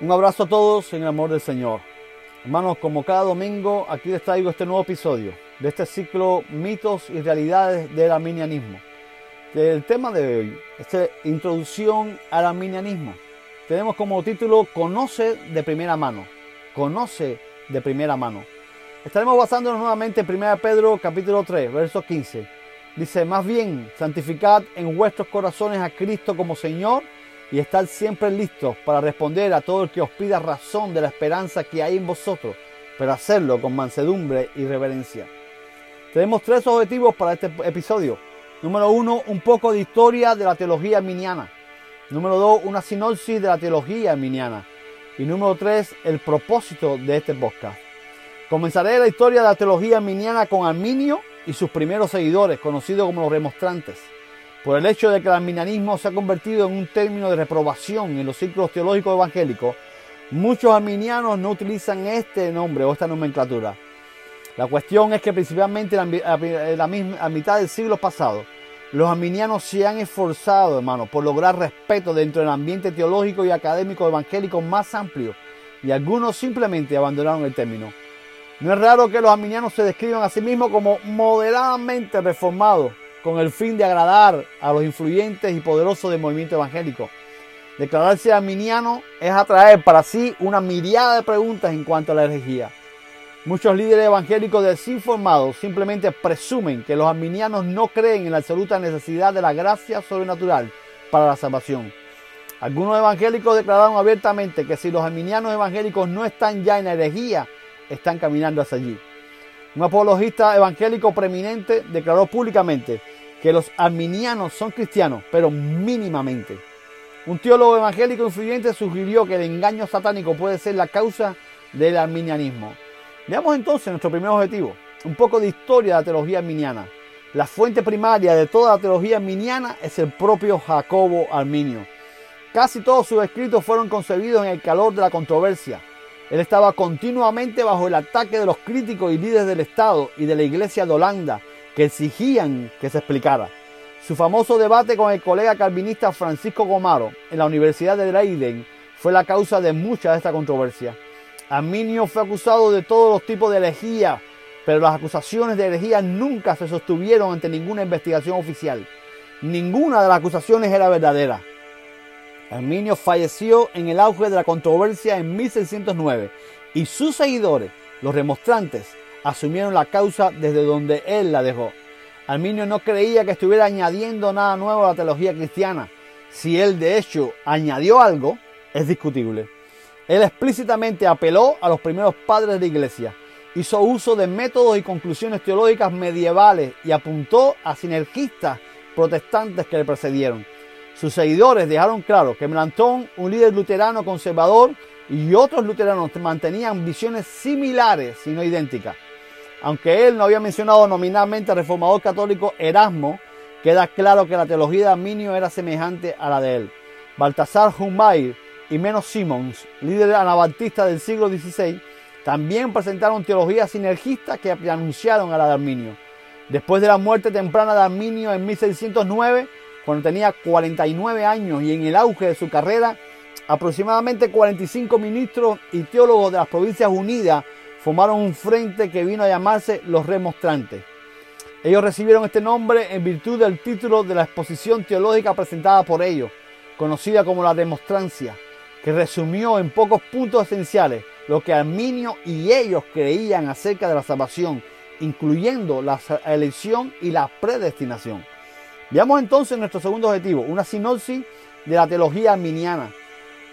Un abrazo a todos en el amor del Señor. Hermanos, como cada domingo, aquí les traigo este nuevo episodio de este ciclo Mitos y Realidades del Arminianismo. El tema de hoy es Introducción al Arminianismo. Tenemos como título Conoce de primera mano. Conoce de primera mano. Estaremos basándonos nuevamente en 1 Pedro capítulo 3, verso 15. Dice, más bien, santificad en vuestros corazones a Cristo como Señor y estar siempre listos para responder a todo el que os pida razón de la esperanza que hay en vosotros, pero hacerlo con mansedumbre y reverencia. Tenemos tres objetivos para este episodio. Número uno, un poco de historia de la teología arminiana. Número dos, una sinopsis de la teología arminiana. Y número tres, el propósito de este podcast. Comenzaré la historia de la teología arminiana con Arminio y sus primeros seguidores, conocidos como los remonstrantes por el hecho de que el arminianismo se ha convertido en un término de reprobación en los círculos teológicos evangélicos, muchos arminianos no utilizan este nombre o esta nomenclatura. La cuestión es que principalmente a mitad del siglo pasado, los arminianos se han esforzado, hermano, por lograr respeto dentro del ambiente teológico y académico evangélico más amplio, y algunos simplemente abandonaron el término. No es raro que los arminianos se describan a sí mismos como moderadamente reformados, con el fin de agradar a los influyentes y poderosos del movimiento evangélico. Declararse arminiano es atraer para sí una miriada de preguntas en cuanto a la herejía. Muchos líderes evangélicos desinformados simplemente presumen que los arminianos no creen en la absoluta necesidad de la gracia sobrenatural para la salvación. Algunos evangélicos declararon abiertamente que si los arminianos evangélicos no están ya en la herejía, están caminando hacia allí. Un apologista evangélico preeminente declaró públicamente que los arminianos son cristianos, pero mínimamente. Un teólogo evangélico influyente sugirió que el engaño satánico puede ser la causa del arminianismo. Veamos entonces nuestro primer objetivo, un poco de historia de la teología arminiana. La fuente primaria de toda la teología arminiana es el propio Jacobo Arminio. Casi todos sus escritos fueron concebidos en el calor de la controversia. Él estaba continuamente bajo el ataque de los críticos y líderes del Estado y de la Iglesia de Holanda, que exigían que se explicara. Su famoso debate con el colega calvinista Francisco Gomaro en la Universidad de Leiden fue la causa de mucha de esta controversia. Arminio fue acusado de todos los tipos de herejía, pero las acusaciones de herejía nunca se sostuvieron ante ninguna investigación oficial. Ninguna de las acusaciones era verdadera. Arminio falleció en el auge de la controversia en 1609 y sus seguidores, los remonstrantes, asumieron la causa desde donde él la dejó. Arminio no creía que estuviera añadiendo nada nuevo a la teología cristiana. Si él de hecho añadió algo, es discutible. Él explícitamente apeló a los primeros padres de iglesia, hizo uso de métodos y conclusiones teológicas medievales y apuntó a sinergistas protestantes que le precedieron. Sus seguidores dejaron claro que Melantón, un líder luterano conservador, y otros luteranos mantenían visiones similares, si no idénticas. Aunque él no había mencionado nominalmente al reformador católico Erasmo, queda claro que la teología de Arminio era semejante a la de él. Baltasar Humay y Menos Simons, líder anabaptista del siglo XVI, también presentaron teologías sinergistas que anunciaron a la de Arminio. Después de la muerte temprana de Arminio en 1609, cuando tenía 49 años y en el auge de su carrera, aproximadamente 45 ministros y teólogos de las Provincias Unidas formaron un frente que vino a llamarse los Remostrantes. Ellos recibieron este nombre en virtud del título de la exposición teológica presentada por ellos, conocida como la Demostrancia, que resumió en pocos puntos esenciales lo que Arminio y ellos creían acerca de la salvación, incluyendo la elección y la predestinación. Veamos entonces nuestro segundo objetivo, una sinopsis de la teología arminiana.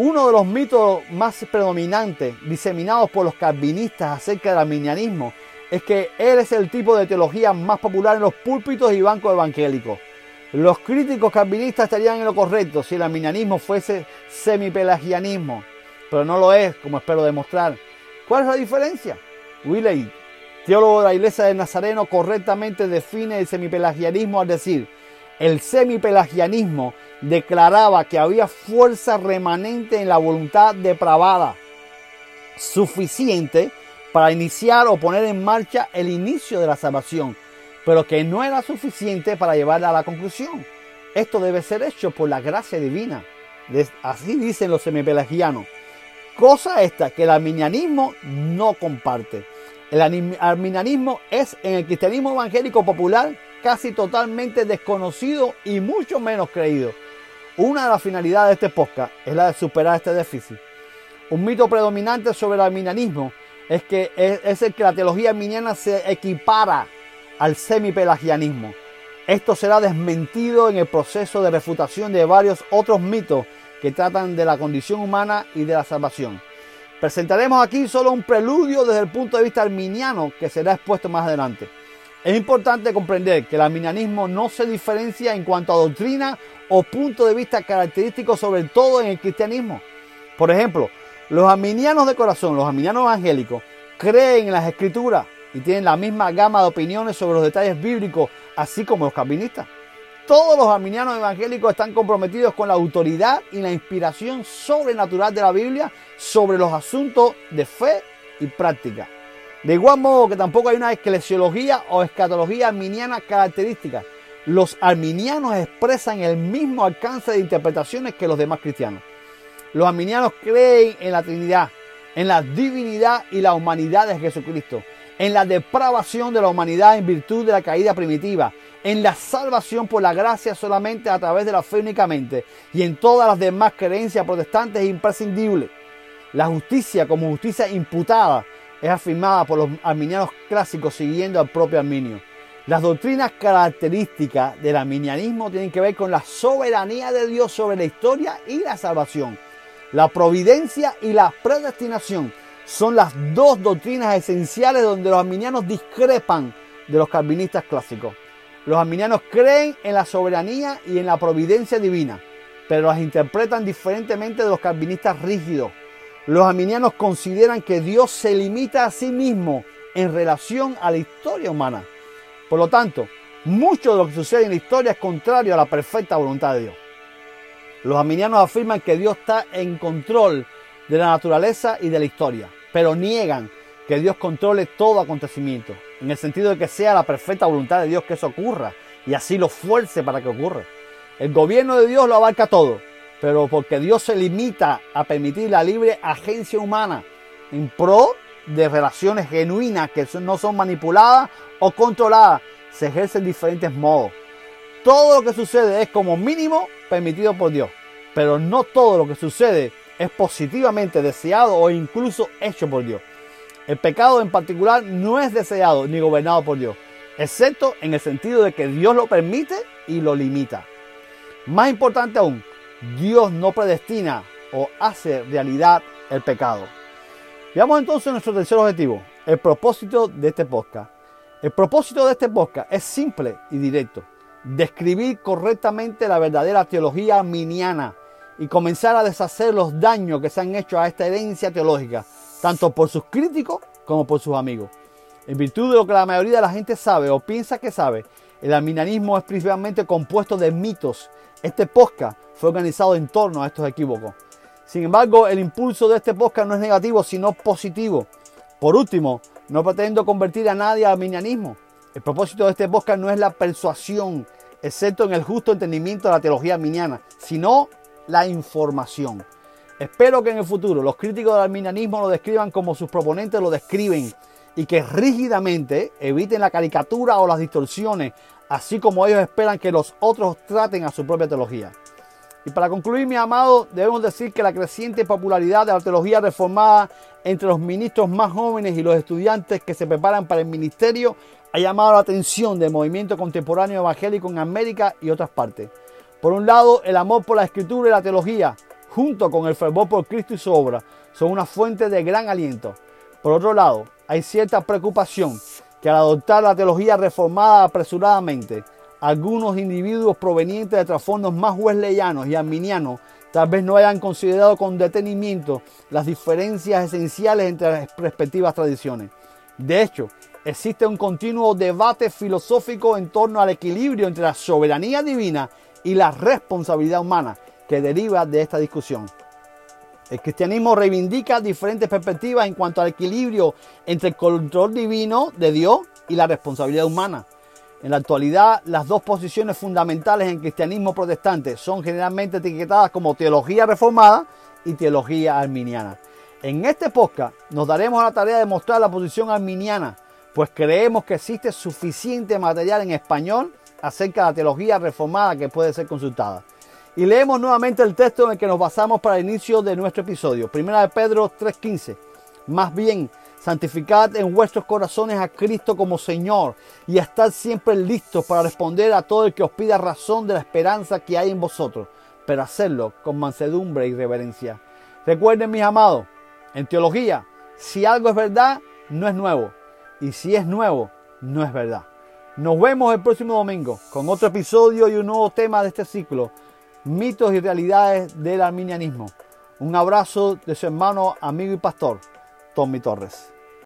Uno de los mitos más predominantes diseminados por los calvinistas acerca del arminianismo es que él es el tipo de teología más popular en los púlpitos y bancos evangélicos. Los críticos calvinistas estarían en lo correcto si el arminianismo fuese semipelagianismo, pero no lo es, como espero demostrar. ¿Cuál es la diferencia? Willey, teólogo de la iglesia de Nazareno, correctamente define el semipelagianismo al decir, el semipelagianismo declaraba que había fuerza remanente en la voluntad depravada, suficiente para iniciar o poner en marcha el inicio de la salvación, pero que no era suficiente para llevarla a la conclusión. Esto debe ser hecho por la gracia divina. Así dicen los semipelagianos. Cosa esta que el arminianismo no comparte. El arminianismo es en el cristianismo evangélico popular casi totalmente desconocido y mucho menos creído. Una de las finalidades de este podcast es la de superar este déficit. Un mito predominante sobre el arminianismo es que es, el que la teología arminiana se equipara al semipelagianismo. Esto será desmentido en el proceso de refutación de varios otros mitos que tratan de la condición humana y de la salvación. Presentaremos aquí solo un preludio desde el punto de vista arminiano que será expuesto más adelante. Es importante comprender que el arminianismo no se diferencia en cuanto a doctrina o punto de vista característico sobre todo en el cristianismo. Por ejemplo, los arminianos de corazón, los arminianos evangélicos, creen en las escrituras y tienen la misma gama de opiniones sobre los detalles bíblicos, así como los calvinistas. Todos los arminianos evangélicos están comprometidos con la autoridad y la inspiración sobrenatural de la Biblia sobre los asuntos de fe y práctica. De igual modo que tampoco hay una eclesiología o escatología arminiana característica. Los arminianos expresan el mismo alcance de interpretaciones que los demás cristianos. Los arminianos creen en la Trinidad, en la divinidad y la humanidad de Jesucristo, en la depravación de la humanidad en virtud de la caída primitiva, en la salvación por la gracia solamente a través de la fe únicamente y en todas las demás creencias protestantes imprescindibles. La justicia como justicia imputada es afirmada por los arminianos clásicos siguiendo al propio Arminio. Las doctrinas características del arminianismo tienen que ver con la soberanía de Dios sobre la historia y la salvación. La providencia y la predestinación son las dos doctrinas esenciales donde los arminianos discrepan de los calvinistas clásicos. Los arminianos creen en la soberanía y en la providencia divina, pero las interpretan diferentemente de los calvinistas rígidos. Los arminianos consideran que Dios se limita a sí mismo en relación a la historia humana. Por lo tanto, mucho de lo que sucede en la historia es contrario a la perfecta voluntad de Dios. Los arminianos afirman que Dios está en control de la naturaleza y de la historia, pero niegan que Dios controle todo acontecimiento, en el sentido de que sea la perfecta voluntad de Dios que eso ocurra y así lo fuerce para que ocurra. El gobierno de Dios lo abarca todo, pero porque Dios se limita a permitir la libre agencia humana en pro de relaciones genuinas que no son manipuladas o controladas, se ejerce en diferentes modos. Todo lo que sucede es como mínimo permitido por Dios, pero no todo lo que sucede es positivamente deseado o incluso hecho por Dios. El pecado en particular no es deseado ni gobernado por Dios, excepto en el sentido de que Dios lo permite y lo limita. Más importante aún, Dios no predestina o hace realidad el pecado. Veamos entonces nuestro tercer objetivo, el propósito de este podcast. El propósito de este podcast es simple y directo. Describir correctamente la verdadera teología arminiana y comenzar a deshacer los daños que se han hecho a esta herencia teológica, tanto por sus críticos como por sus amigos. En virtud de lo que la mayoría de la gente sabe o piensa que sabe, el arminianismo es principalmente compuesto de mitos. Este podcast fue organizado en torno a estos equívocos. Sin embargo, el impulso de este podcast no es negativo, sino positivo. Por último, no pretendo convertir a nadie al arminianismo. El propósito de este podcast no es la persuasión, excepto en el justo entendimiento de la teología arminiana, sino la información. Espero que en el futuro los críticos del arminianismo lo describan como sus proponentes lo describen y que rígidamente eviten la caricatura o las distorsiones, así como ellos esperan que los otros traten a su propia teología. Y para concluir, mi amado, debemos decir que la creciente popularidad de la teología reformada entre los ministros más jóvenes y los estudiantes que se preparan para el ministerio ha llamado la atención del movimiento contemporáneo evangélico en América y otras partes. Por un lado, el amor por la escritura y la teología, junto con el fervor por Cristo y su obra, son una fuente de gran aliento. Por otro lado, hay cierta preocupación que al adoptar la teología reformada apresuradamente, algunos individuos provenientes de trasfondos más wesleyanos y arminianos tal vez no hayan considerado con detenimiento las diferencias esenciales entre las respectivas tradiciones. De hecho, existe un continuo debate filosófico en torno al equilibrio entre la soberanía divina y la responsabilidad humana que deriva de esta discusión. El cristianismo reivindica diferentes perspectivas en cuanto al equilibrio entre el control divino de Dios y la responsabilidad humana. En la actualidad, las dos posiciones fundamentales en cristianismo protestante son generalmente etiquetadas como teología reformada y teología arminiana. En este podcast nos daremos la tarea de mostrar la posición arminiana, pues creemos que existe suficiente material en español acerca de la teología reformada que puede ser consultada. Y leemos nuevamente el texto en el que nos basamos para el inicio de nuestro episodio. Primera de Pedro 3:15. Más bien, santificad en vuestros corazones a Cristo como Señor y estad siempre listos para responder a todo el que os pida razón de la esperanza que hay en vosotros, pero hacerlo con mansedumbre y reverencia. Recuerden, mis amados, en teología, si algo es verdad, no es nuevo. Y si es nuevo, no es verdad. Nos vemos el próximo domingo con otro episodio y un nuevo tema de este ciclo, mitos y realidades del arminianismo. Un abrazo de su hermano, amigo y pastor, Tommy Torres.